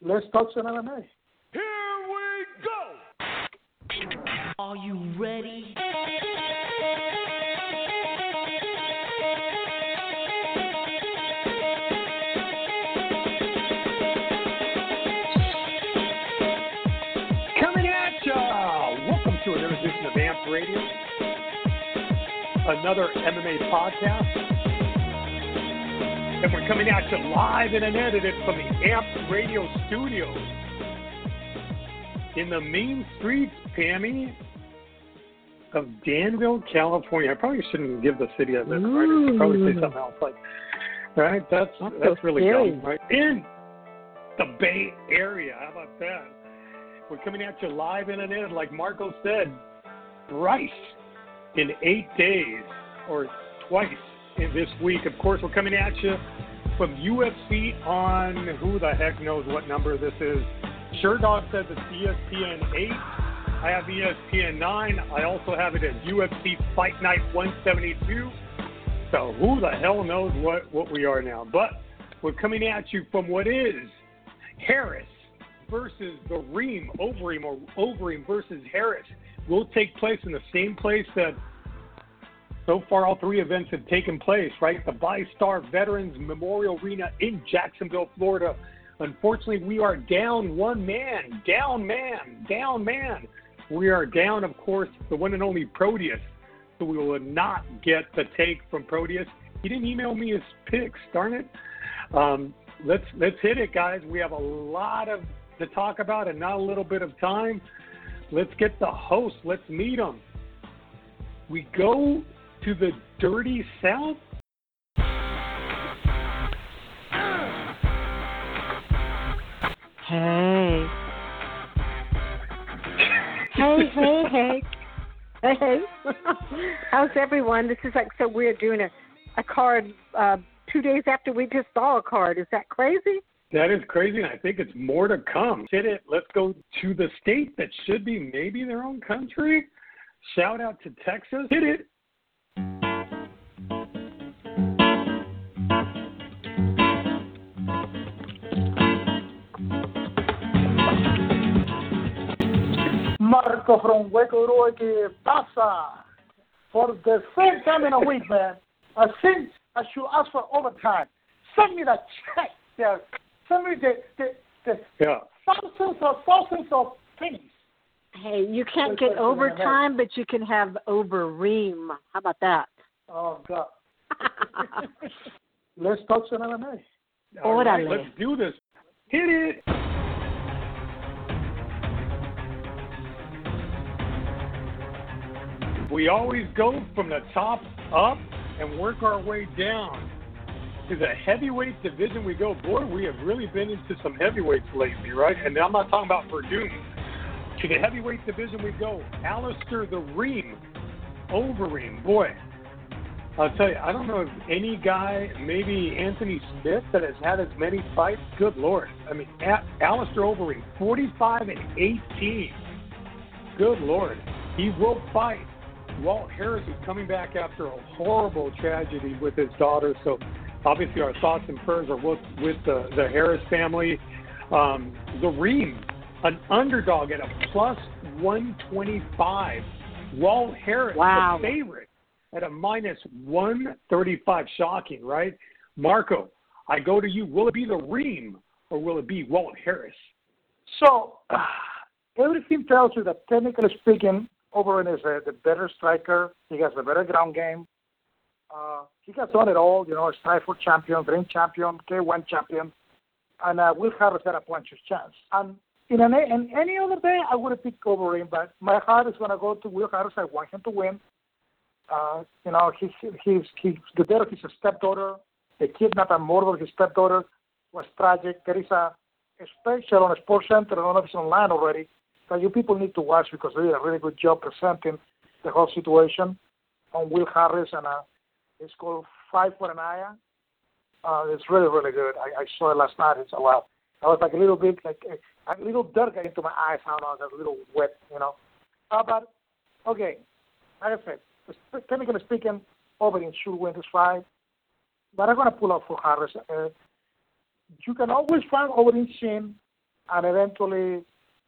Let's talk some MMA. Here we go! Are you ready? Coming at ya! Welcome to another edition of AMP Radio, another MMA podcast. And we're coming at you live and unedited from the AMP Radio studios in the main streets, Pammy, of Danville, California. I probably shouldn't give the city I live in, right? I should probably say something else like, right? That's, That's that's so really dumb, right? In the Bay Area. How about that? We're coming at you live and unedited, like Marco said, thrice in eight days or twice this week. Of course, we're coming at you from UFC on who the heck knows what number this is. Sherdog says it's ESPN 8. I have ESPN 9. I also have it as UFC Fight Night 172. So who the hell knows what, what we are now? But we're coming at you from what is Harris versus the Reem, Overeem, or Overeem versus Harris will take place in the same place that so far all three events have taken place, right? The VyStar Veterans Memorial Arena in Jacksonville, Florida. Unfortunately, we are down one man, down man, down man. We are down, of course, the one and only Proteus. So we will not get the take from Proteus. He didn't email me his picks, darn it. Um, let's let's hit it, guys. We have a lot of to talk about and not a little bit of time. Let's get the host. Let's meet him. We go to the dirty south. Hey. Hey, hey, hey. Hey, hey. How's everyone? This is like so weird doing a, a card uh, two days after we just saw a card. Is that crazy? That is crazy, and I think it's more to come. Hit it. Let's go to the state that should be maybe their own country. Shout out to Texas. Hit it. Marco from Hueco Uruguay, que pasa? For the third time in a week, man. I think I should ask for overtime. Send me the check there. Send me the, the, the Yeah. thousands of thousands of pennies. Hey, you can't get overtime, but you can have overream. How about that? Oh, God. Let's talk some MMA. All right, let's do this. Hit it. We always go from the top up and work our way down. To the heavyweight division we go. Boy, we have really been into some heavyweights lately, right? And I'm not talking about Verdun. To the heavyweight division we go. Alistair the Reem. Overeem. Boy, I'll tell you, I don't know if any guy, maybe Anthony Smith, that has had as many fights. Good Lord. I mean, A- Alistair Overeem, 45 and 18. Good Lord. He will fight. Walt Harris is coming back after a horrible tragedy with his daughter. So, obviously, our thoughts and prayers are with, with the, the Harris family. Um, Zareem, an underdog at a plus 125. Walt Harris, Wow. the favorite at a minus 135. Shocking, right? Marco, I go to you. Will it be the Reem or will it be Walt Harris? So, uh, everything tells you that technically speaking, Overeem is a, the better striker. He has a better ground game. Uh, he has done it all, you know, Strikeforce champion, ring champion, K1 champion. And uh, Will had a puncher's chance. And in, an, in any other day, I would have picked Overeem, but my heart is going to go to Will Harris. I want him to win. Uh, you know, he's, he's, he's the death of his stepdaughter, the kidnap and murder of his stepdaughter was tragic. There is a, a special on Sports Center, I don't know if it's online already, that you people need to watch because they did a really good job presenting the whole situation on Will Harris and uh, it's called Five for an Eye. Uh, it's really, really good. I, I saw it last night. It's a wow. I was like a little bit like a, a little dirt got into my eyes. I was a little wet, you know. Uh, but okay, like I said, technically speaking, Overeem should win this fight. But I'm gonna pull out for Harris. Uh, you can always find Overeem chin and eventually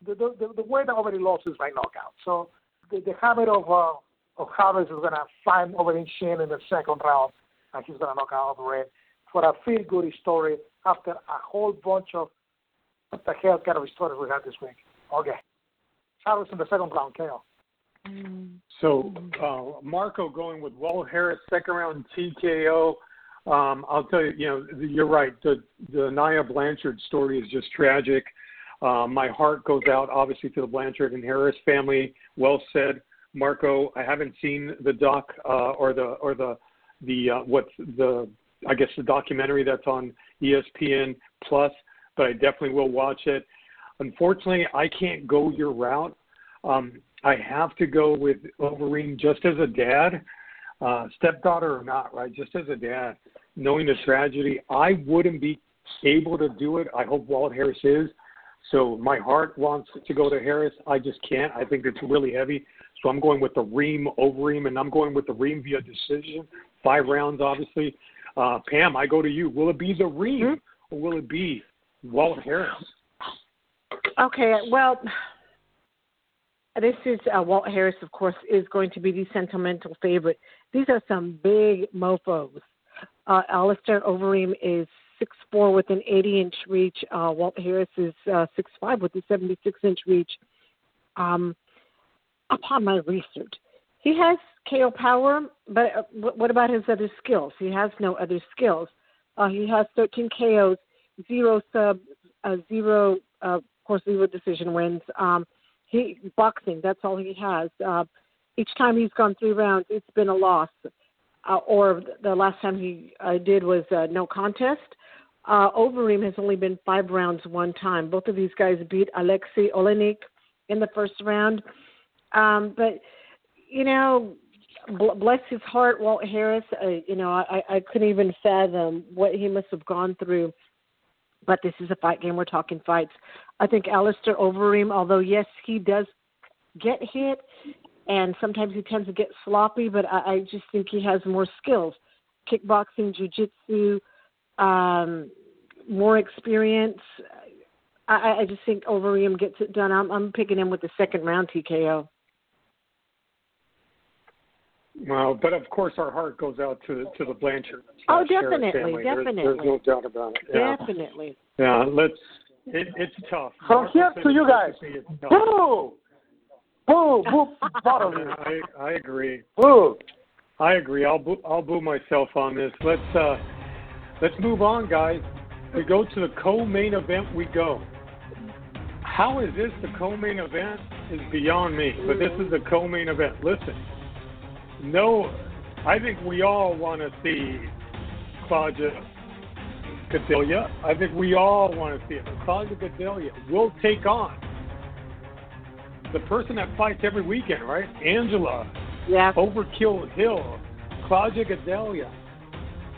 the the, the way that Overeem lost is by knockout. So the, the habit of uh, of Harris is going to find Overeem Shin in the second round, and he's going to knock out Overeem for a feel good story after a whole bunch of what the hell kind of stories we had this week. Okay, Harris in the second round, KO. So uh, Marco going with Walt Harris second round TKO. Um, I'll tell you, you know, you're right. The the Nia Blanchard story is just tragic. Uh, my heart goes out obviously to the Blanchard and Harris family. Well said, Marco. I haven't seen the doc uh, or the or the the uh, what's the I guess the documentary that's on ESPN Plus, but I definitely will watch it. Unfortunately, I can't go your route. Um, I have to go with Overeem just as a dad, uh, stepdaughter or not, right? Just as a dad, knowing the tragedy, I wouldn't be able to do it. I hope Walt Harris is. So my heart wants to go to Harris. I just can't. I think it's really heavy. So I'm going with the Reem Overeem, and I'm going with the Reem via decision. Five rounds, obviously. Uh, Pam, I go to you. Will it be the Reem Mm-hmm. or will it be Walt Harris? Okay, well, this is uh, Walt Harris, of course, is going to be the sentimental favorite. These are some big mofo's. Uh, Alistair Overeem is six four with an 80 inch reach. Uh, Walt Harris is uh, six five with a 76 inch reach. Um, upon my research, he has KO power, but uh, what about his other skills? He has no other skills. Uh, he has 13 KOs, zero sub, uh, zero, uh, of course, zero decision wins. Um, he boxing, that's all he has. Uh, each time he's gone three rounds, it's been a loss. Uh, or the last time he uh, did was uh, no contest. Uh, Overeem has only been five rounds one time. Both of these guys beat Alexei Oleinik in the first round. Um, but you know, bl- bless his heart, Walt Harris. Uh, you know, I, I couldn't even fathom what he must have gone through. But this is a fight game. We're talking fights. I think Alistair Overeem, although yes, he does get hit, and sometimes he tends to get sloppy, but I, I just think he has more skills, kickboxing, jujitsu, um, more experience. I, I just think Overeem gets it done. I'm, I'm picking him with the second round TKO. Well, but of course, our heart goes out to to the Blanchard. Oh, slash Harris definitely. There's- definitely. There's, no doubt about it. Yeah, Definitely. yeah. Let's. It, it's tough. From here to you guys. Boo! Boo! Boo! Both of you. I I agree. Boo! I agree. I'll boo, I'll boo myself on this. Let's uh, let's move on, guys. We go to the co-main event. We go. How is this the co-main event? Is beyond me. But this is the co-main event. Listen, no, I think we all want to see Claudia Gadelha. I think we all want to see it. Claudia Gadelha will take on the person that fights every weekend, right? Angela Yeah. Overkill Hill, Claudia Gadelha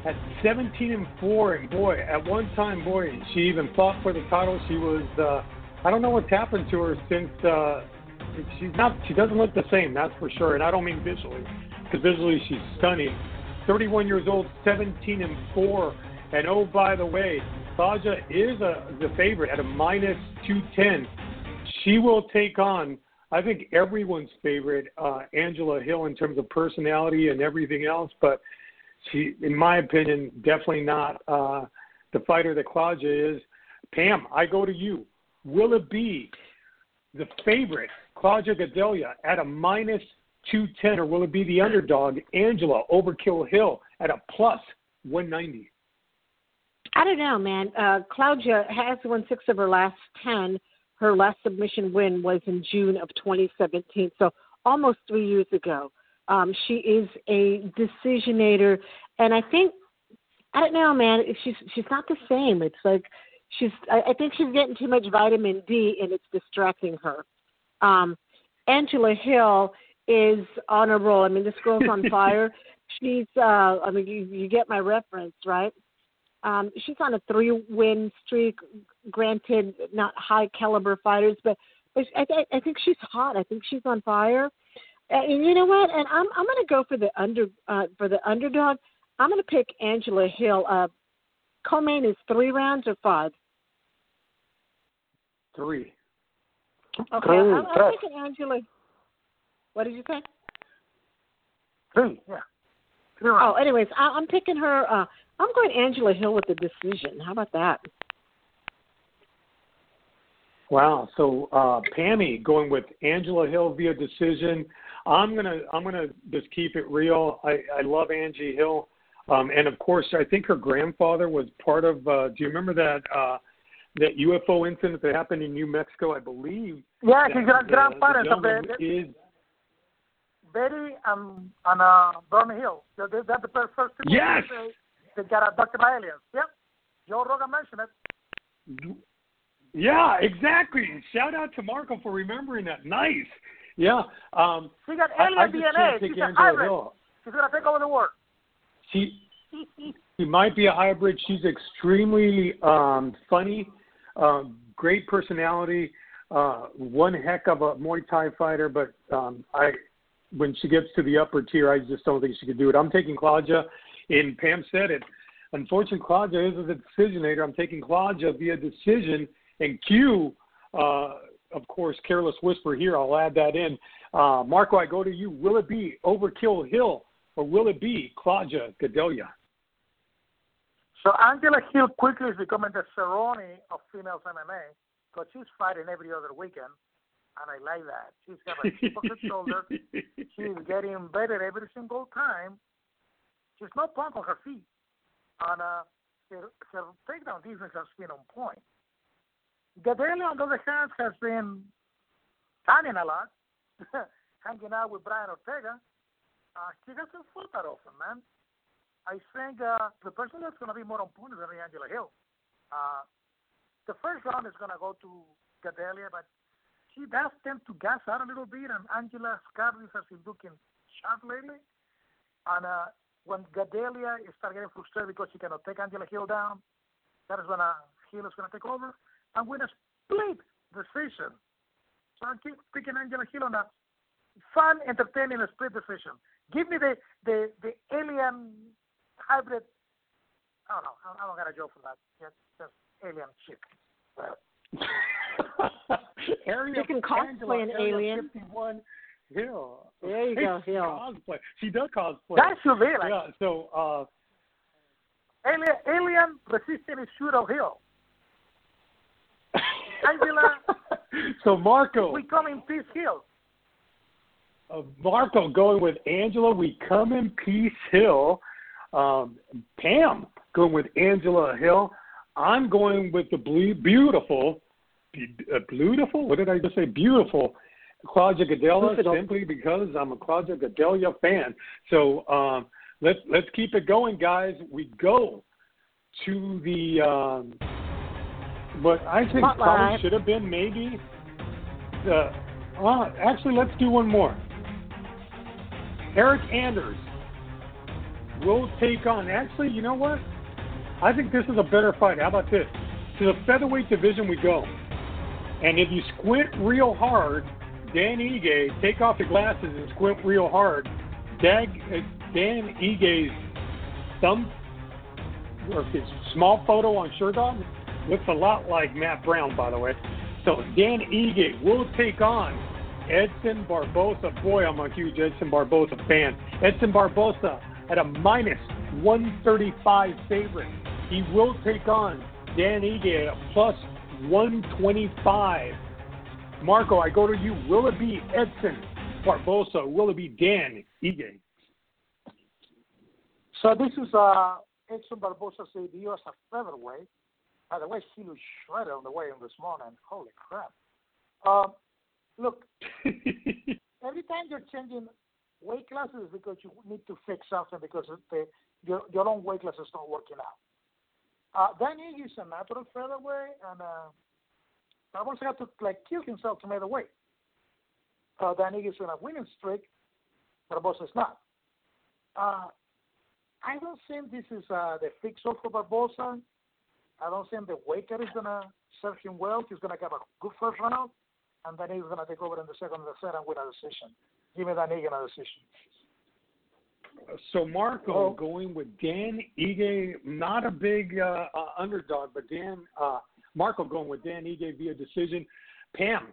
at 17 and 4, and boy, at one time, boy, she even fought for the title. She was, uh, I don't know what's happened to her since. Uh, she's not, she doesn't look the same, that's for sure. And I don't mean visually, because visually she's stunning. 31 years old, 17 and 4, and oh by the way, Claudia is a the favorite at a minus 210. She will take on I think everyone's favorite, uh, Angela Hill, in terms of personality and everything else. But she, in my opinion, definitely not uh, the fighter that Claudia is. Pam, I go to you. Will it be the favorite, Claudia Gadelha, at a minus 210, or will it be the underdog, Angela Overkill Hill, at a plus 190? I don't know, man. Uh, Claudia has won six of her last ten. Her last submission win was in June of 2017, so almost three years ago. Um, she is a decisionator, and I think I don't know, man. She's she's not the same. It's like she's. I, I think she's getting too much vitamin D, and it's distracting her. Um, Angela Hill is on a roll. I mean, this girl's on fire. She's. uh I mean, you you get my reference, right? Um, she's on a three-win streak. Granted, not high caliber fighters, but, but I, I think she's hot. I think she's on fire. And you know what? And I'm I'm going to go for the under uh, for the underdog. I'm going to pick Angela Hill. Uh, co-main is three rounds or five. three. Okay, Three, I'm, I'm tres. thinking Angela. What did you say? Three, yeah. Three Oh, rounds. anyways, I, I'm picking her. Uh, I'm going Angela Hill with the decision. How about that? Wow. So uh, Pammy going with Angela Hill via decision. I'm gonna I'm gonna just keep it real. I, I love Angie Hill, um, and of course I think her grandfather was part of. Uh, do you remember that uh, that UFO incident that happened in New Mexico? I believe. Yeah, that his grand, the- grandparents the is Betty and and uh, Bernie Hill. They're, they're the first first people Yes! they, they got abducted by aliens. Yep. Joe Rogan mentioned it. Yeah, exactly. Shout out to Marco for remembering that. Nice. Yeah. Um, She got alien DNA. She's a hybrid. She's gonna take over the world. She she might be a hybrid. She's extremely um, funny, uh, great personality, uh, one heck of a Muay Thai fighter. But um, I, when she gets to the upper tier, I just don't think she could do it. I'm taking Claudia, and Pam said it. Unfortunately, Claudia is the decisionator. I'm taking Claudia via decision, and Q, uh, of course, Careless Whisper here. I'll add that in. Uh, Marco, I go to you. Will it be Overkill Hill or will it be Claudia Gadelha? So Angela Hill quickly is becoming the Cerrone of females MMA because she's fighting every other weekend, and I like that. She's got a chip on her shoulder. She's getting better every single time. She's not punk on her feet, and uh, her, her takedown defense has been on point. Gadelha, on the other hand, has been tanning a lot, hanging out with Brian Ortega. Uh, she doesn't fight that often, man. I think uh, the person that's going to be more on point is going to be Angela Hill. Uh, the first round is going to go to Gadelha, but she does tend to gas out a little bit, and Angela Scarlett has been looking sharp lately. And uh, when Gadelha is start getting frustrated because she cannot take Angela Hill down, that is when uh, Hill is going to take over and win a split decision. So I keep picking Angela Hill on a fun, entertaining split decision. Give me the the the alien hybrid. I don't know. I, I don't got a joke for that. Just, just alien shit. Area, You can cosplay Angela, an alien. 51 Hill. There you Hey, go, Hill. Cosplay. She does cosplay. That should be like yeah. So. uh alien alien resistant pseudo hill. Angela, so Marco, we come in peace hill. uh, Marco going with Angela. We come in Peace Hill. Um, Pam going with Angela Hill. I'm going with the ble- beautiful, be- uh, beautiful. What did I just say? Beautiful. Claudia Gadelha, Beautiful. simply because I'm a Claudia Gadelha fan. So um, let's let's keep it going, guys. We go to the. Um, what I think Spotlight. probably should have been maybe the. Uh, actually, let's do one more. Eric Anders will take on. Actually, you know what? I think this is a better fight. How about this? To the featherweight division we go. And if you squint real hard, Dan Ige, take off the glasses and squint real hard. Dag, uh, Dan Ige's thumb, or his small photo on Sherdog, looks a lot like Matt Brown, by the way. So Dan Ige will take on Edson Barbosa. Boy, I'm a huge Edson Barbosa fan. Edson Barbosa at a minus 135 favorite. He will take on Dan Ige at a plus 125. Marco, I go to you. Will it be Edson Barbosa? Will it be Dan Ige? So this is uh, Edson Barbosa's debut as a featherweight. By the way, he was shredded on the way in this morning. Holy crap. Um, look, every time you're changing weight classes because you need to fix something because the, your, your own weight class is not working out. Uh, Danny is a natural featherweight, and uh, Barbosa had to like kill himself to make the weight. Uh, Danny is on a winning streak. Barbosa is not. Uh, I don't think this is uh, the fix-all for Barbosa. I don't think the cut is going to serve him well. He's going to have a good first round, and then he's going to take over in the second and the third and win a decision. Give me that nigga a decision. So Marco Oh. going with Dan Ige, not a big uh, uh, underdog, but Dan uh, Marco going with Dan Ige via decision. Pam,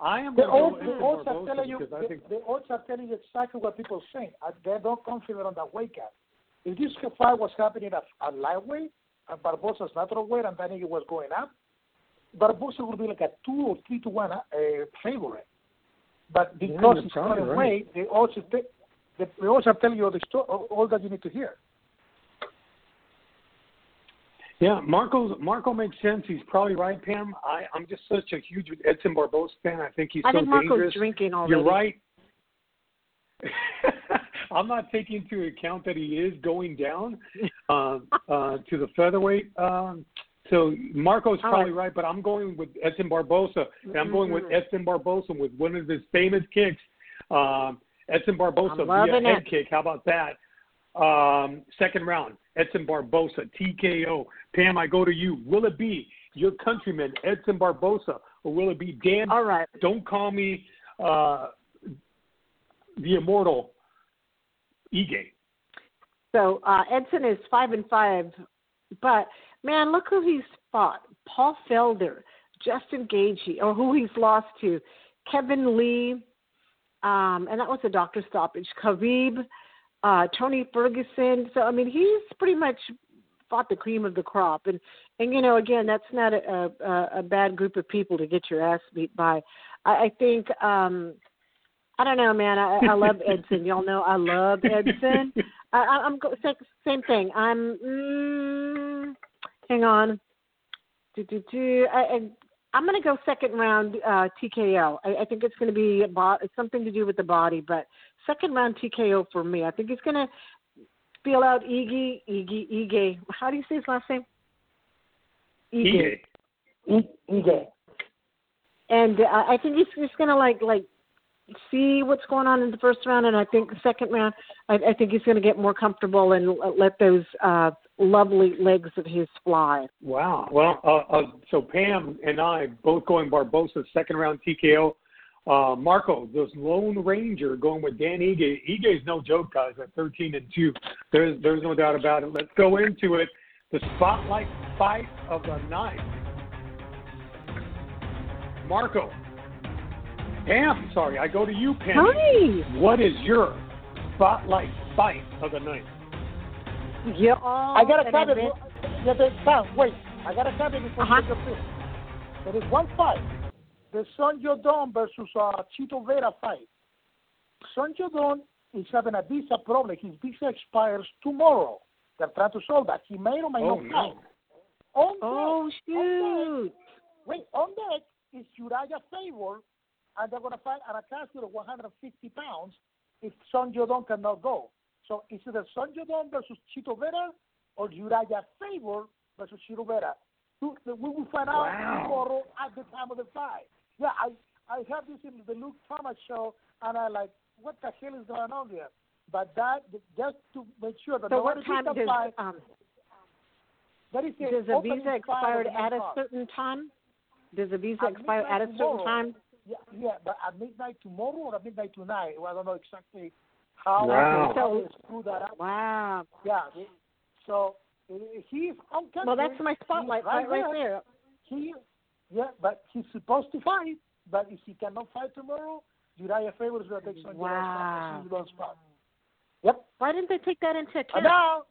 I am The odds, the odds are telling you. The, think the odds are telling you exactly what people are saying. Uh, They're not confident on the weight gap. If this fight was happening at, at lightweight, Barbosa's natural weight, and then it was going up, Barbosa would be like a two or three to one uh, favorite. But because you're it's probably current right. weight, the odds are te- the, the odds are telling you all the sto- all all that you need to hear. Yeah, Marco's Marco makes sense. He's probably right, Pam. I, I'm just such a huge Edson Barbosa fan. I think he's I so think Marco's dangerous. drinking already. You're right. I'm not taking into account that he is going down uh, uh, to the featherweight. Um, so Marco's probably right. right, but I'm going with Edson Barbosa, and I'm going with Mhm. Edson Barbosa with one of his famous kicks. Um, Edson Barbosa via loving head it. kick. How about that? Um, second round, Edson Barbosa, TKO. Pam, I go to you. Will it be your countryman, Edson Barbosa, or will it be Dan All right. don't call me uh, the immortal Ige. So uh, Edson is five and five, but man, look who he's fought: Paul Felder, Justin Gaethje, or who he's lost to, Kevin Lee, um, and that was a doctor stoppage. Khabib, uh, Tony Ferguson. So I mean, he's pretty much fought the cream of the crop, and and you know, again, that's not a a, a bad group of people to get your ass beat by. I, I think. um I don't know, man. I, I love Edson. Y'all know I love Edson. I, I- I'm same, same thing. I'm. Mm, hang on. Do, do, do. I, I, I'm going to go second round uh, TKO. I, I think it's going to be a bo- it's something to do with the body, but second round TKO for me. I think it's going to feel out Iggy, Iggy, Ige. How do you say his last name? Ige. Ige. and uh, I think he's just gonna like like see what's going on in the first round, and I think the second round, I, I think he's gonna get more comfortable and let those uh, lovely legs of his fly. Wow. Well, uh, uh, so Pam and I both going Barbosa second round TKO. Uh, Marco, this Lone Ranger going with Dan. Ige is no joke, guys. At 13 and two, there's there's no doubt about it. Let's go into it. The spotlight fight of the night. Marco. Pam, sorry, I go to you, Pam. Hi. What is your spotlight fight of the night? Yeah. I got a that caveat. I've Yeah, the, Sam, wait. I got a caveat before Uh-huh. you take your pick. There is one fight. The Song Yadong versus uh, Chito Vera fight. Song Yadong is having a visa problem. His visa expires tomorrow. They're trying to solve that. He may or may Oh, not no. fight. On Oh deck, shoot! wait, on deck is Uriah Faber, and they're going to fight at a catchweight of 150 pounds if Song Yadong cannot go. So it's either Song Yadong versus Chito Vera or Uriah Faber versus Chito Vera. We will find out Wow. tomorrow at the time of the fight. Yeah, I I have this in the Luke Thomas show, and I like, what the hell is going on here? But that just to make sure that So what time does fight, um, that is the does a visa fight of expire at a certain time? Does a visa expire at a certain tomorrow. time? Yeah, yeah, but at midnight tomorrow or at midnight tonight. Well, I don't know exactly how, Wow. how So- they screw that up. Wow. Yeah. So he's on country. Well, that's my spotlight He's fight right there. He, yeah, but he's supposed to fight. But if he cannot fight tomorrow, Uriah Faber is going to take some Wow. spot. spot. Yep. Why didn't they take that into And account? now,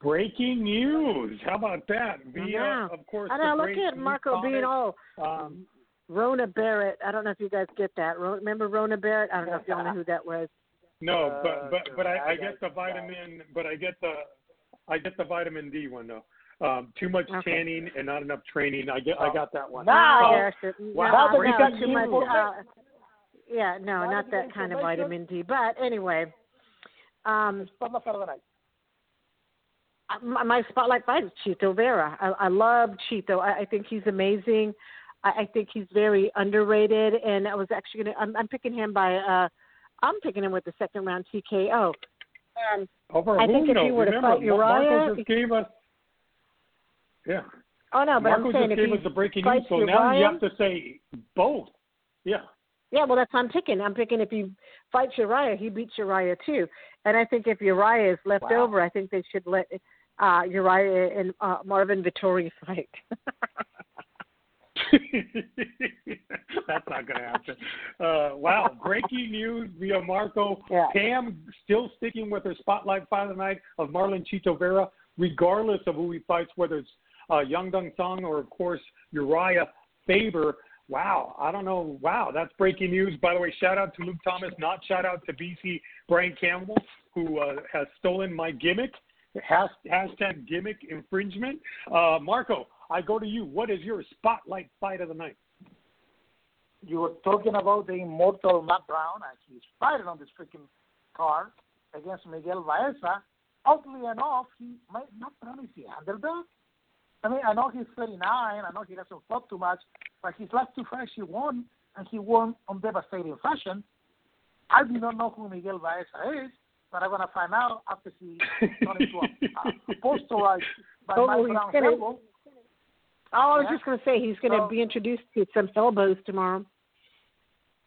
Breaking news. How about that? Via, Yeah. of course, I the. Look great at Luke Marco being all Um, Rona Barrett. I don't know if you guys get that. Remember Rona Barrett? I don't know if y'all know who that was. no, Uh, but but but I, I get the vitamin, but I get the I get the vitamin D one though. Um, too much Okay. tanning and not enough training. I get I got that one. Now- Oh, yes, Wow, no, no, breaking too much. Uh, yeah, no, not that kind of vitamin D. But anyway, um, spotlight fight of the night. My, my spotlight fight is Chito Vera. I, I love Chito. I, I think he's amazing. I, I think he's very underrated, and I was actually gonna. I'm, I'm picking him by. uh I'm picking him with the second round TKO. Um, Over I think if he were to Remember, fight Uriah- Marco just gave us. Yeah, oh no, but Marco I'm saying just if gave he us the breaking news, so now you have to say both. Yeah. Yeah, well, that's what I'm picking. I'm picking if he fights Uriah, he beats Uriah too. And I think if Uriah is left Wow. over, I think they should let uh, Uriah and uh, Marvin Vettori fight. That's not going to happen. Uh, wow. Breaking news via Marco. Yeah. Pam still sticking with her spotlight fight of night of Marlon Chito Vera, regardless of who he fights, whether it's uh, Young Dong Song or, of course, Uriah Faber. Wow. I don't know. Wow. That's breaking news. By the way, shout out to Luke Thomas, not shout out to BC Brian Campbell, who uh, has stolen my gimmick. Has, hashtag gimmick infringement. Uh, Marco, I go to you. What is your spotlight fight of the night? You were talking about the immortal Matt Brown, and he's fighting on this freaking card against Miguel Baeza. Oddly enough, he might Matt Brown is the underdog. I mean, I know he's 39. I know he doesn't fought too much, but his last two fights he won, and he won on devastating fashion. I do not know who Miguel Baeza is, but I'm gonna find out after he turned into a, a poster like by Oh, Mike he's Brown's gonna- elbow. Oh, I was Yeah. just going to say he's going to So- be introduced to some elbows tomorrow.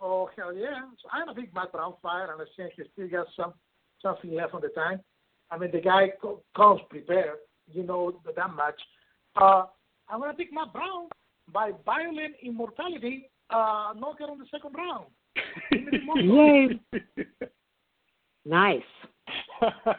Oh hell yeah! So I'm a big Matt Brown fan, and I think he still got some something left on the tank. I mean, the guy co- comes prepared. You know that much. Uh, I'm gonna pick Matt Brown by violent immortality. Uh, knockout on the second round. Give me the muscle. Yay. Nice.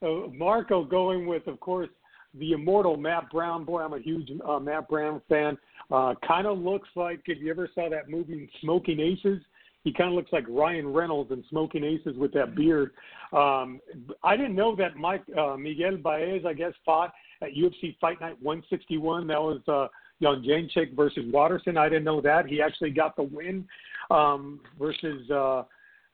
Uh, Marco going with, of course, the immortal Matt Brown. Boy, I'm a huge uh, Matt Brown fan. Uh, kind of looks like if you ever saw that movie Smoking Aces, he kind of looks like Ryan Reynolds in Smoking Aces with that beard. Um, I didn't know that Mike uh, Miguel Baez, I guess, fought at UFC Fight Night 161. That was uh, Young Janchik versus Waterson. I didn't know that. He actually got the win um, versus. Uh,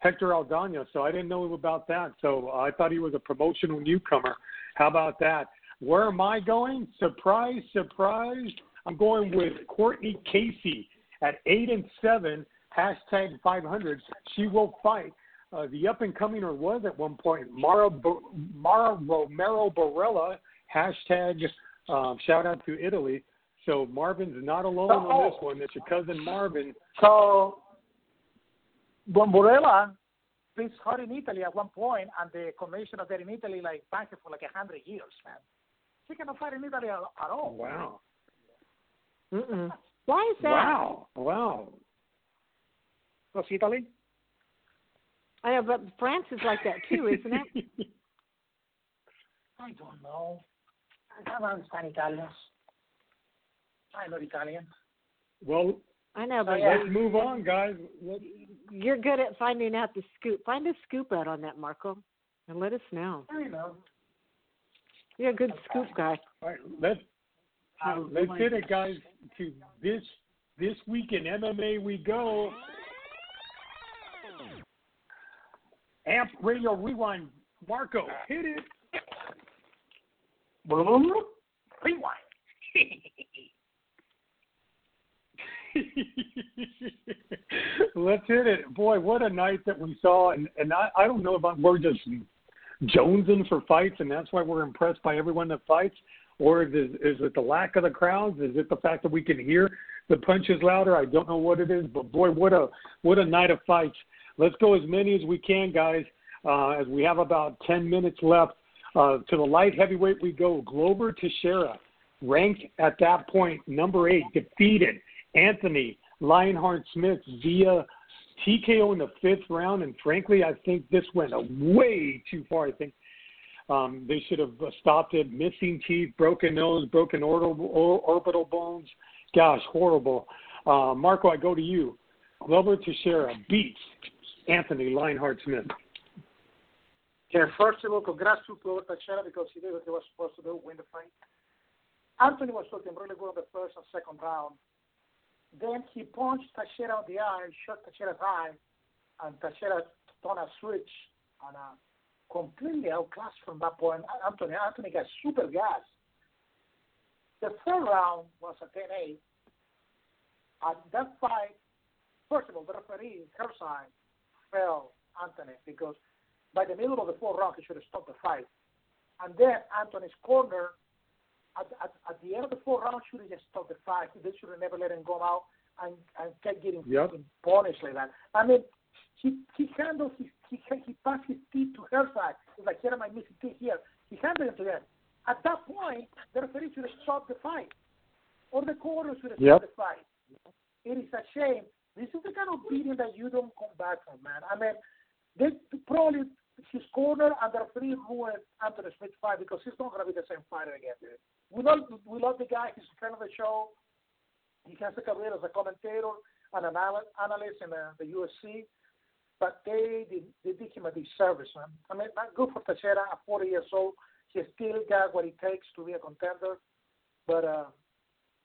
Hector Aldana, so I didn't know about that. So I thought he was a promotional newcomer. How about that? Where am I going? Surprise, surprise. I'm going with Courtney Casey at eight and seven. Hashtag 500. She will fight uh, the up and coming, or was at one point, Mara Bo- Mara Romero Borella. Hashtag um, shout out to Italy. So Marvin's not alone on this one. It's your cousin Marvin. So, Bomborella is hot in Italy at one point, and the commissioner there in Italy like banked it for like a hundred years, man. She cannot fight in Italy at, at all. Oh, wow. Mm-mm. Why is that? Wow. Wow. Because Italy. I know, but France is like that too, isn't it? I don't know. I don't understand Italians. I'm not Italian. well, I know, but let's move on, guys. Let, you're good at finding out the scoop. Find a scoop out on that, Marco, and let us know. I know. You're a good scoop guy. all right, let's I let's hit it, guys. To this this week in MMA we go. Amp Radio Rewind. Marco, hit it. Rewind. Let's hit it. Boy, what a night that we saw. And, and I, I don't know about we're just jonesing for fights, and that's why we're impressed by everyone that fights. Or is is it the lack of the crowds? Is it the fact that we can hear the punches louder? I don't know what it is, but boy, what a what a night of fights. Let's go as many as we can, guys. Uh, as we have about 10 minutes left. Uh, to the light heavyweight we go. Glover Teixeira, ranked at that point number eight, defeated Anthony Lionheart Smith via TKO in the fifth round. And frankly, I think this went way too far. I think um, they should have stopped it. Missing teeth, broken nose, broken orbital, or, orbital bones. Gosh, horrible. Uh, Marco, I go to you. Glover Teixeira beats Anthony Lionheart Smith. Okay, first of all, congrats to Glover Teixeira because he did what he was supposed to do, win the fight. Anthony was looking really good in the first and second round. Then he punched Teixeira on the eye, shot Teixeira's eye, and Teixeira turned a switch and uh, completely outclassed from that point. Anthony, Anthony got super gas. The third round was a 10-8. And that fight, first of all, the referee, her side, fell Anthony because by the middle of the fourth round, he should have stopped the fight. And then Anthony's corner, at, at, at the end of the fourth round, should have just stopped the fight. They should have never let him go out and, and kept getting Yep. punished like that. I mean, he he handled his he he passed his teeth to her side. It's like here are my missing teeth here. He handled it to them. at that point, the referee should have stopped the fight, or the quarter should have Yep. stopped the fight. It is a shame. This is the kind of beating that you don't come back from, man. I mean, they probably his corner and the referee ruined Anthony Smith's fight because he's not going to be the same fighter again. Dude. We love we love the guy. He's a friend of the show. He has a career as a commentator and an analyst in the, the UFC. But they did, they did him a disservice, man. I mean, not good for Teixeira at 40 years old. He still got what it takes to be a contender. But, uh,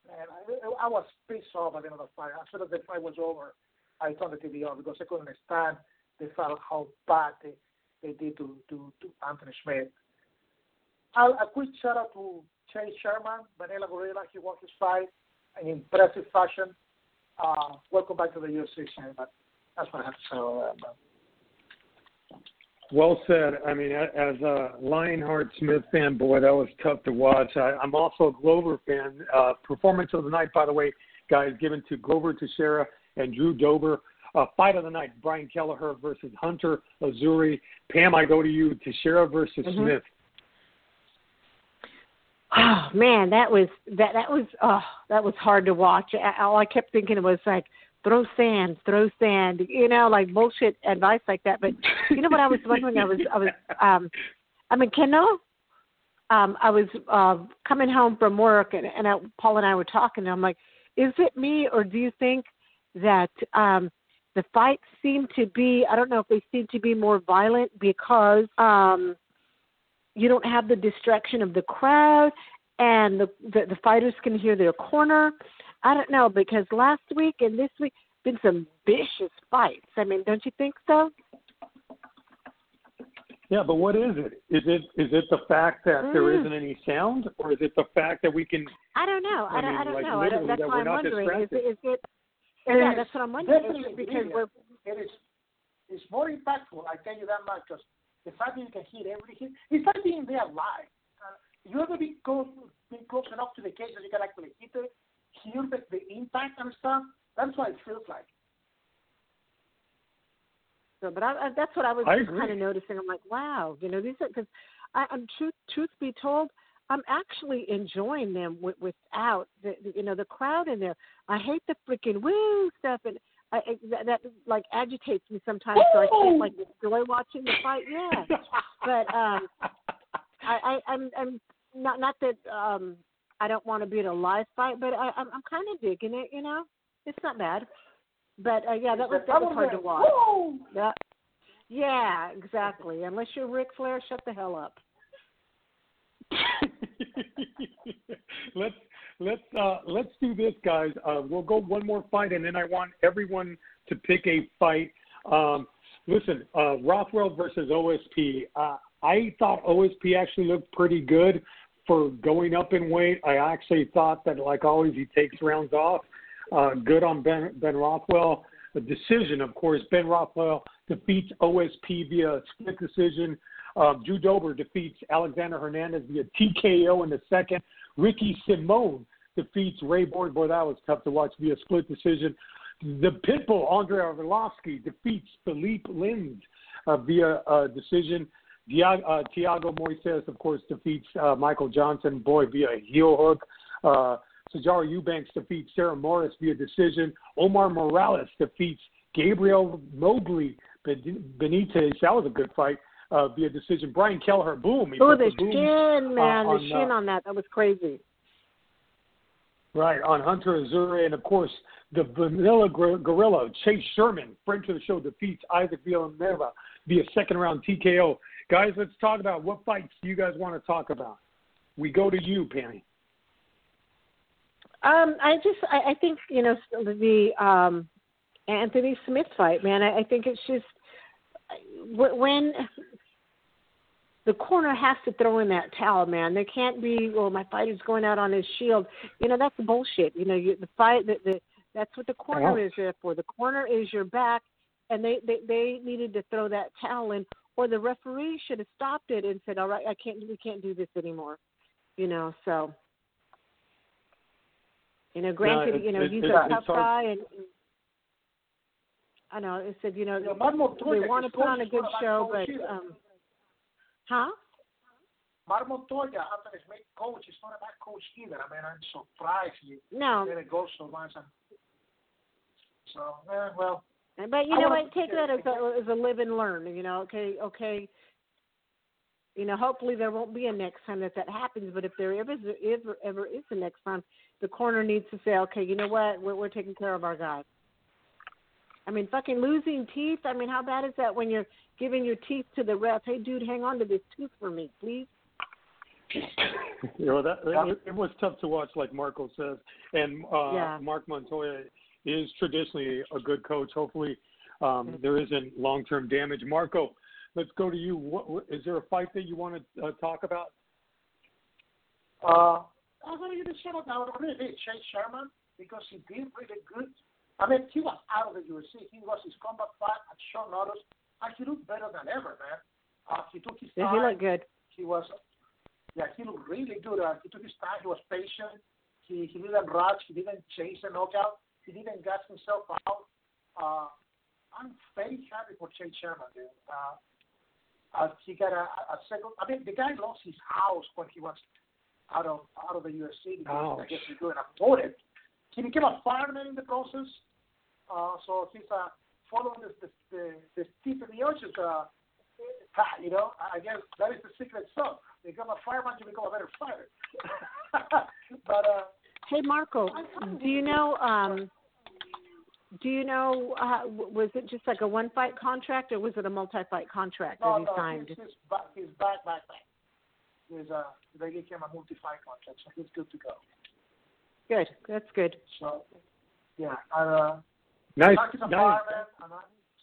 man, I, I was pissed off at the end of the fight. As soon as the fight was over, I turned the TV off because I couldn't stand the fact how bad they, they did to, to, to Anthony Smith. A, a quick shout out to Chase Sherman, Vanilla Gorilla. He won his fight in impressive fashion. Uh, welcome back to the UFC, Shane. But that's what I have to say about that. Man. Well said. I mean, as a Lionheart Smith fan, boy, that was tough to watch. I, I'm also a Glover fan. Uh, performance of the night, by the way, guys, given to Glover Teixeira and Drew Dober. Uh, fight of the night: Brian Kelleher versus Hunter Azure. Pam, I go to you. Teixeira versus Mhm. Smith. Oh man, that was that that was oh that was hard to watch. All I kept thinking was like throw sand, throw sand, you know, like bullshit advice like that. But you know what I was wondering? I was I was um I'm in Kendall. Um, I was uh, coming home from work, and, and I, Paul and I were talking. And I'm like, "Is it me, or do you think that um, the fights seem to be? I don't know if they seem to be more violent because um, you don't have the distraction of the crowd, and the, the the fighters can hear their corner. I don't know because last week and this week been some vicious fights. I mean, don't you think so? Yeah, but what is it? Is it is it the fact that there Mm. isn't any sound, or is it the fact that we can? I don't know. I, I don't. mean, I don't like, know. I don't, that's that why I'm wondering. Is it? Is it? It Yeah, is that's what I'm wondering. Is definitely it because we're It is. It's more impactful. I tell you that much because the fact that you can hear every hit. It's like being there live. Uh, you ever be close, been close enough to the cage that you can actually hit it, hear the, the impact and stuff. That's what it feels like. So, but I, I, that's what I was I kind of noticing. I'm like, wow, you know, these are because I'm truth truth be told, I'm actually enjoying them with, without the, the you know the crowd in there. I hate the freaking woo stuff and. I, I, that, that like agitates me sometimes, so I can't like enjoy watching the fight. Yeah, but um, I, I I'm I'm not not that um I don't want to be in a live fight, but I I'm, I'm kind of digging it. You know, it's not bad. But uh, yeah, that was that was hard to watch. That, yeah, exactly. Unless you're Ric Flair, shut the hell up. let's let's uh, let's do this, guys. Uh, we'll go one more fight, and then I want everyone to pick a fight. Um, listen, uh, Rothwell versus OSP. Uh, I thought OSP actually looked pretty good for going up in weight. I actually thought that, like always, he takes rounds off. Uh, good on Ben Ben Rothwell. The decision, of course, Ben Rothwell defeats OSP via split decision. Um, Drew Dober defeats Alexander Hernandez via TKO in the second. Ricky Simone defeats Ray Borg. Boy, that was tough to watch via split decision. The Pitbull, Andre Arlovski, defeats Philippe Lins uh, via uh, decision. Diago, uh, Tiago Moises, of course, defeats uh, Michael Johnson, boy, via heel hook. Uh, Eubanks defeats Sarah Moras via decision. Omar Morales defeats Gabriel Moggly Benitez. That was a good fight uh, via decision. Brian Kelleher, boom. he Oh, the boom, shin, man, on, the shin uh, on that. That was crazy. Right, on Hunter Azure, and of course, the Vanilla Gorilla, Chase Sherman, friend to the show, defeats Isaac Villanueva via second round TKO. Guys, let's talk about what fights do you guys want to talk about? We go to you, Penny. Um, I just, I, I think you know the um, Anthony Smith fight, man. I, I think it's just when the corner has to throw in that towel, man. There can't be, well, my fighter's going out on his shield. You know, that's bullshit. You know, you, the fight, the, the that's what the corner Yeah. is there for. The corner is your back, and they, they they needed to throw that towel in, or the referee should have stopped it and said, all right, I can't, we can't do this anymore. You know, so. You know, granted, it- you know, it- he's it- a it's tough guy, and I know it said, you know, Yeah, they want to put on a good show, but um, huh? Mark Montoya, Anthony Smith coach, is not a bad coach either. I mean, I'm surprised he No, let it go so much. And so, eh, well, but you I know what? Take that as a as a live and learn. You know, okay, okay. You know, hopefully there won't be a next time that that happens. But if there ever is, ever ever is a next time, the corner needs to say, okay, you know what? We're we're taking care of our guy. I mean, fucking losing teeth. I mean, how bad is that when you're giving your teeth to the ref? Hey, dude, hang on to this tooth for me, please. you know that it, it was tough to watch, like Marco says, and uh, Yeah. Mark Montoya is traditionally a good coach. Hopefully, um, there isn't long-term damage. Marco, let's go to you. What, what, is there a fight that you want to uh, talk about? uh, I'm going to give a shout out now. Really, Chase Sherman, because he did really good. I mean, he was out of the UFC. He was his combat fight at short notice, and he looked better than ever, man. Uh, he took his Yeah, time. he looked good. He was, yeah, he looked really good. Uh, he took his time. He was patient. He he didn't rush. He didn't chase a knockout. He didn't gas himself out. Uh, I'm very happy for Chase Sherman, dude. Uh, uh, he got a, a second. I mean, the guy lost his house when he was out of out of the UFC. because I guess he couldn't afford it. He became a fireman in the process. Uh, so he's uh, following the the the, the Stephen Miocic's uh, path. You know, I guess that is the secret sauce. They become a fireman, you become a better fighter. but uh, Hey, Marco, do you know? um Do you know? Uh, was it just like a one fight contract, or was it a multi fight contract no, that he no, signed? he's, he's back, he's back, back, back. He's uh, they gave him a multi-fight contract, so he's good to go. Good, that's good. So, yeah, and, uh, Nice, a nice. fireman, and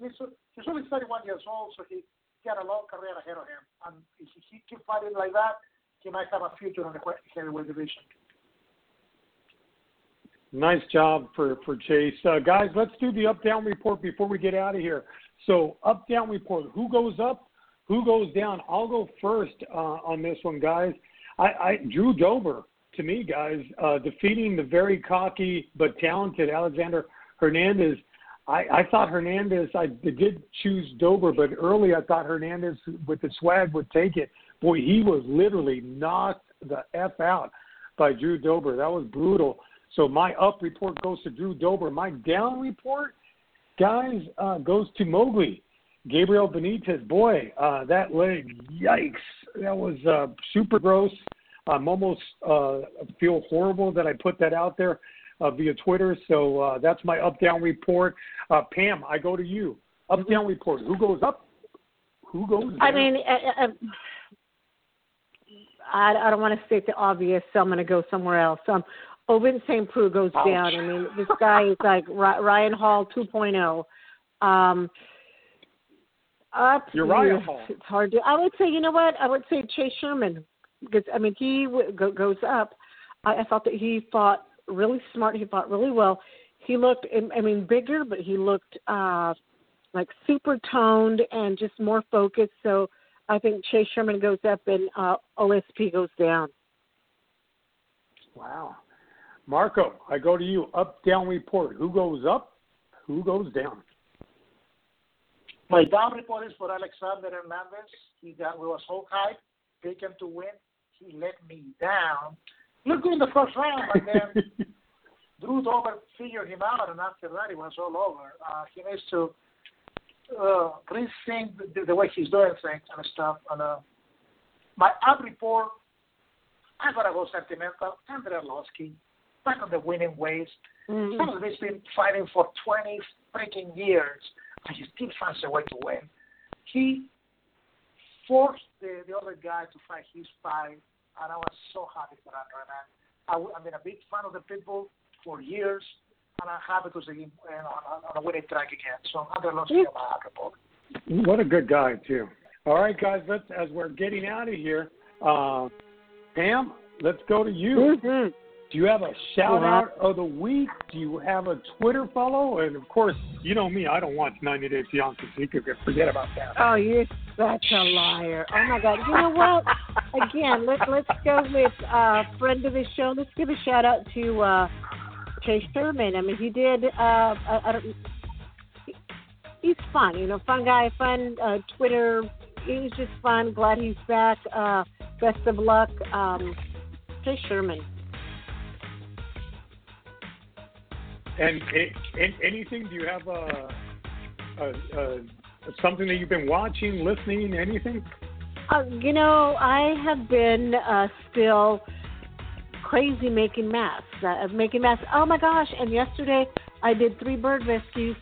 he's, he's only 31 years old, so he, he had a long career ahead of him. And if he keep fighting like that, he might have a future in the heavyweight division. Nice job for for Chase, uh, guys. Let's do the up down report before we get out of here. So up down report. Who goes up? Who goes down? I'll go first uh, on this one, guys. I, I Drew Dober to me, guys, uh, defeating the very cocky but talented Alexander Hernandez. I, I thought Hernandez. I did choose Dober, but early I thought Hernandez with the swag would take it. Boy, he was literally knocked the f out by Drew Dober. That was brutal. So my up report goes to Drew Dober. My down report, guys, uh, goes to Moggly. Gabriel Benitez, boy, uh, that leg, yikes. That was uh, super gross. I'm almost uh, feel horrible that I put that out there via Twitter. So uh, that's my up down report. Uh, Pam, I go to you. Up down report. Who goes up? Who goes down? I mean, uh, uh, I, I don't want to state the obvious, so I'm going to go somewhere else. Um, Ovince St. Preux goes Ouch. down. I mean, this guy is like Ryan Hall 2.0. Um, up, You're Ryan Hall. It's hard to. I would say, you know what? I would say Chase Sherman because I mean he w- go, goes up. I, I thought that he fought really smart. He fought really well. He looked, I mean, bigger, but he looked uh like super toned and just more focused. So I think Chase Sherman goes up and uh, OSP goes down. Wow. Marco, I go to you. Up down report. Who goes up? Who goes down? My down report is for Alexander Hernandez. He got we was so hyped, pick him to win. He let me down. Look in the first round, but then Drew Dober figured him out, and after that, it was all over. Uh, he needs to uh, rethink the, the way he's doing things and stuff. And uh, my up report, I'm gonna go sentimental. Andrei Arlovski, back on the winning ways. Mhm. Some of this been fighting for 20 freaking years, and he still finds a way to win. He forced the, the other guy to fight his fight, and I was so happy for that, man. I, w- I've been a big fan of the Pitbull for years, and I'm happy to see him uh, on, on a winning track again. So Andrei Arlovski, Yeah. my report. What a good guy too. All right, guys. Let's as we're getting out of here. Uh, Pam, let's go to you. Mhm. Do you have a shout out of the week? Do you have a Twitter follow? And of course, you know me. I don't watch 90 Day Fiance, so you could forget about that. Oh, you're such a liar. Oh my God. You know what? Again, let let's go with uh friend of the show. Let's give a shout out to uh Chase Sherman. I mean he did uh I, I don't he's fun, you know, fun guy, fun uh Twitter. He's just fun. Glad he's back. Uh Best of luck. Um, Jay Sherman. And, and anything? Do you have a, a, a something that you've been watching, listening, anything? Uh, you know, I have been uh, still crazy making masks. Uh, making masks. Oh my gosh! And yesterday I did three bird rescues.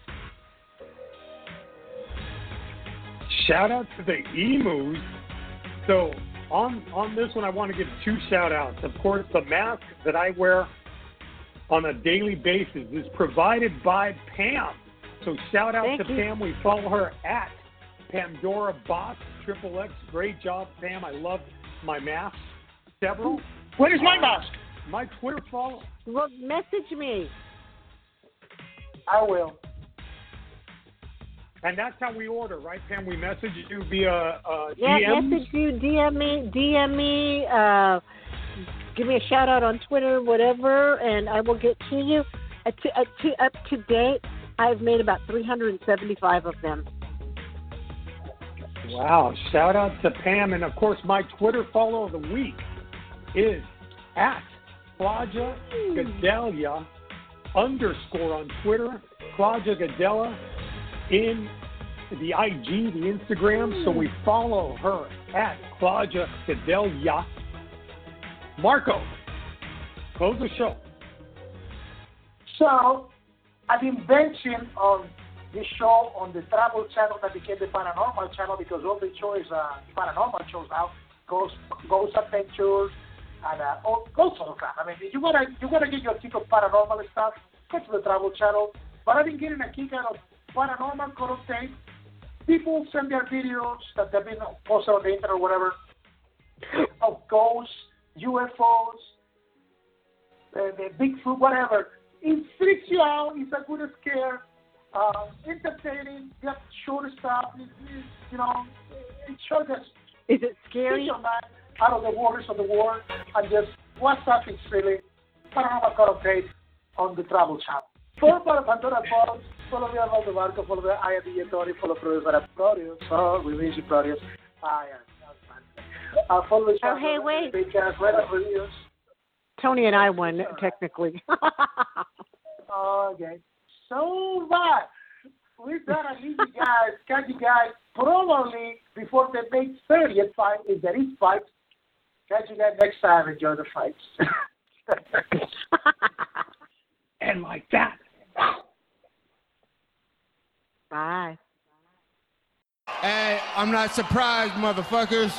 Shout out to the emus. So on on this one, I want to give two shout outs. Of course, the mask that I wear on a daily basis is provided by Pam. So shout out Thank to you. Pam. We follow her at Pandora Box Triple X. Great job, Pam. I love my mask. Several. Where is my Uh, mask? My Twitter follow. Well, message me. I will. And that's how we order, right, Pam? We message you via uh, Yeah, DMs. message you, DM me, DM me, uh, give me a shout out on Twitter, whatever, and I will get to you. Uh, to, uh, to, up to date, I've made about 375 of them. Wow. Shout out to Pam. And of course, my Twitter follow of the week is at Claudia Gadelha underscore on Twitter. Claudia Gadelha in the IG, the Instagram. So we follow her at Claudia Gadelha. Marco, close the show. So, an invention of this show on the Travel Channel that became the Paranormal Channel because all the show is uh, paranormal shows now, ghost, ghost adventures, and uh, all, all sort of crap. I mean, you gotta you gotta get your kick of paranormal stuff. Go to the Travel Channel. But I've been getting a kick out of paranormal content. People send their videos that they've been posted on the internet or whatever of ghosts, UFOs, the, the Bigfoot, whatever. It freaks you out. It's a good scare. Um, entertaining. Got short stuff. It, it, you know, it shows us Is it scary? your mind out of the waters of the war and just what's up is really paranormal content on the Travel Channel. For para Pandora Box, follow me Arnaldo Barco, follow me I am the Tori, follow producer Proteus. Oh, we miss you, Proteus. Ah, yeah. Uh, follow the Oh, hey, wait. Because. Tony and I won, technically. Okay. So what? We've done an you guys, catch you guys probably before the May 30th fight, if there is fight. Catch you guys next time. Enjoy the fights. And like that. Bye. Hey, I'm not surprised, motherfuckers.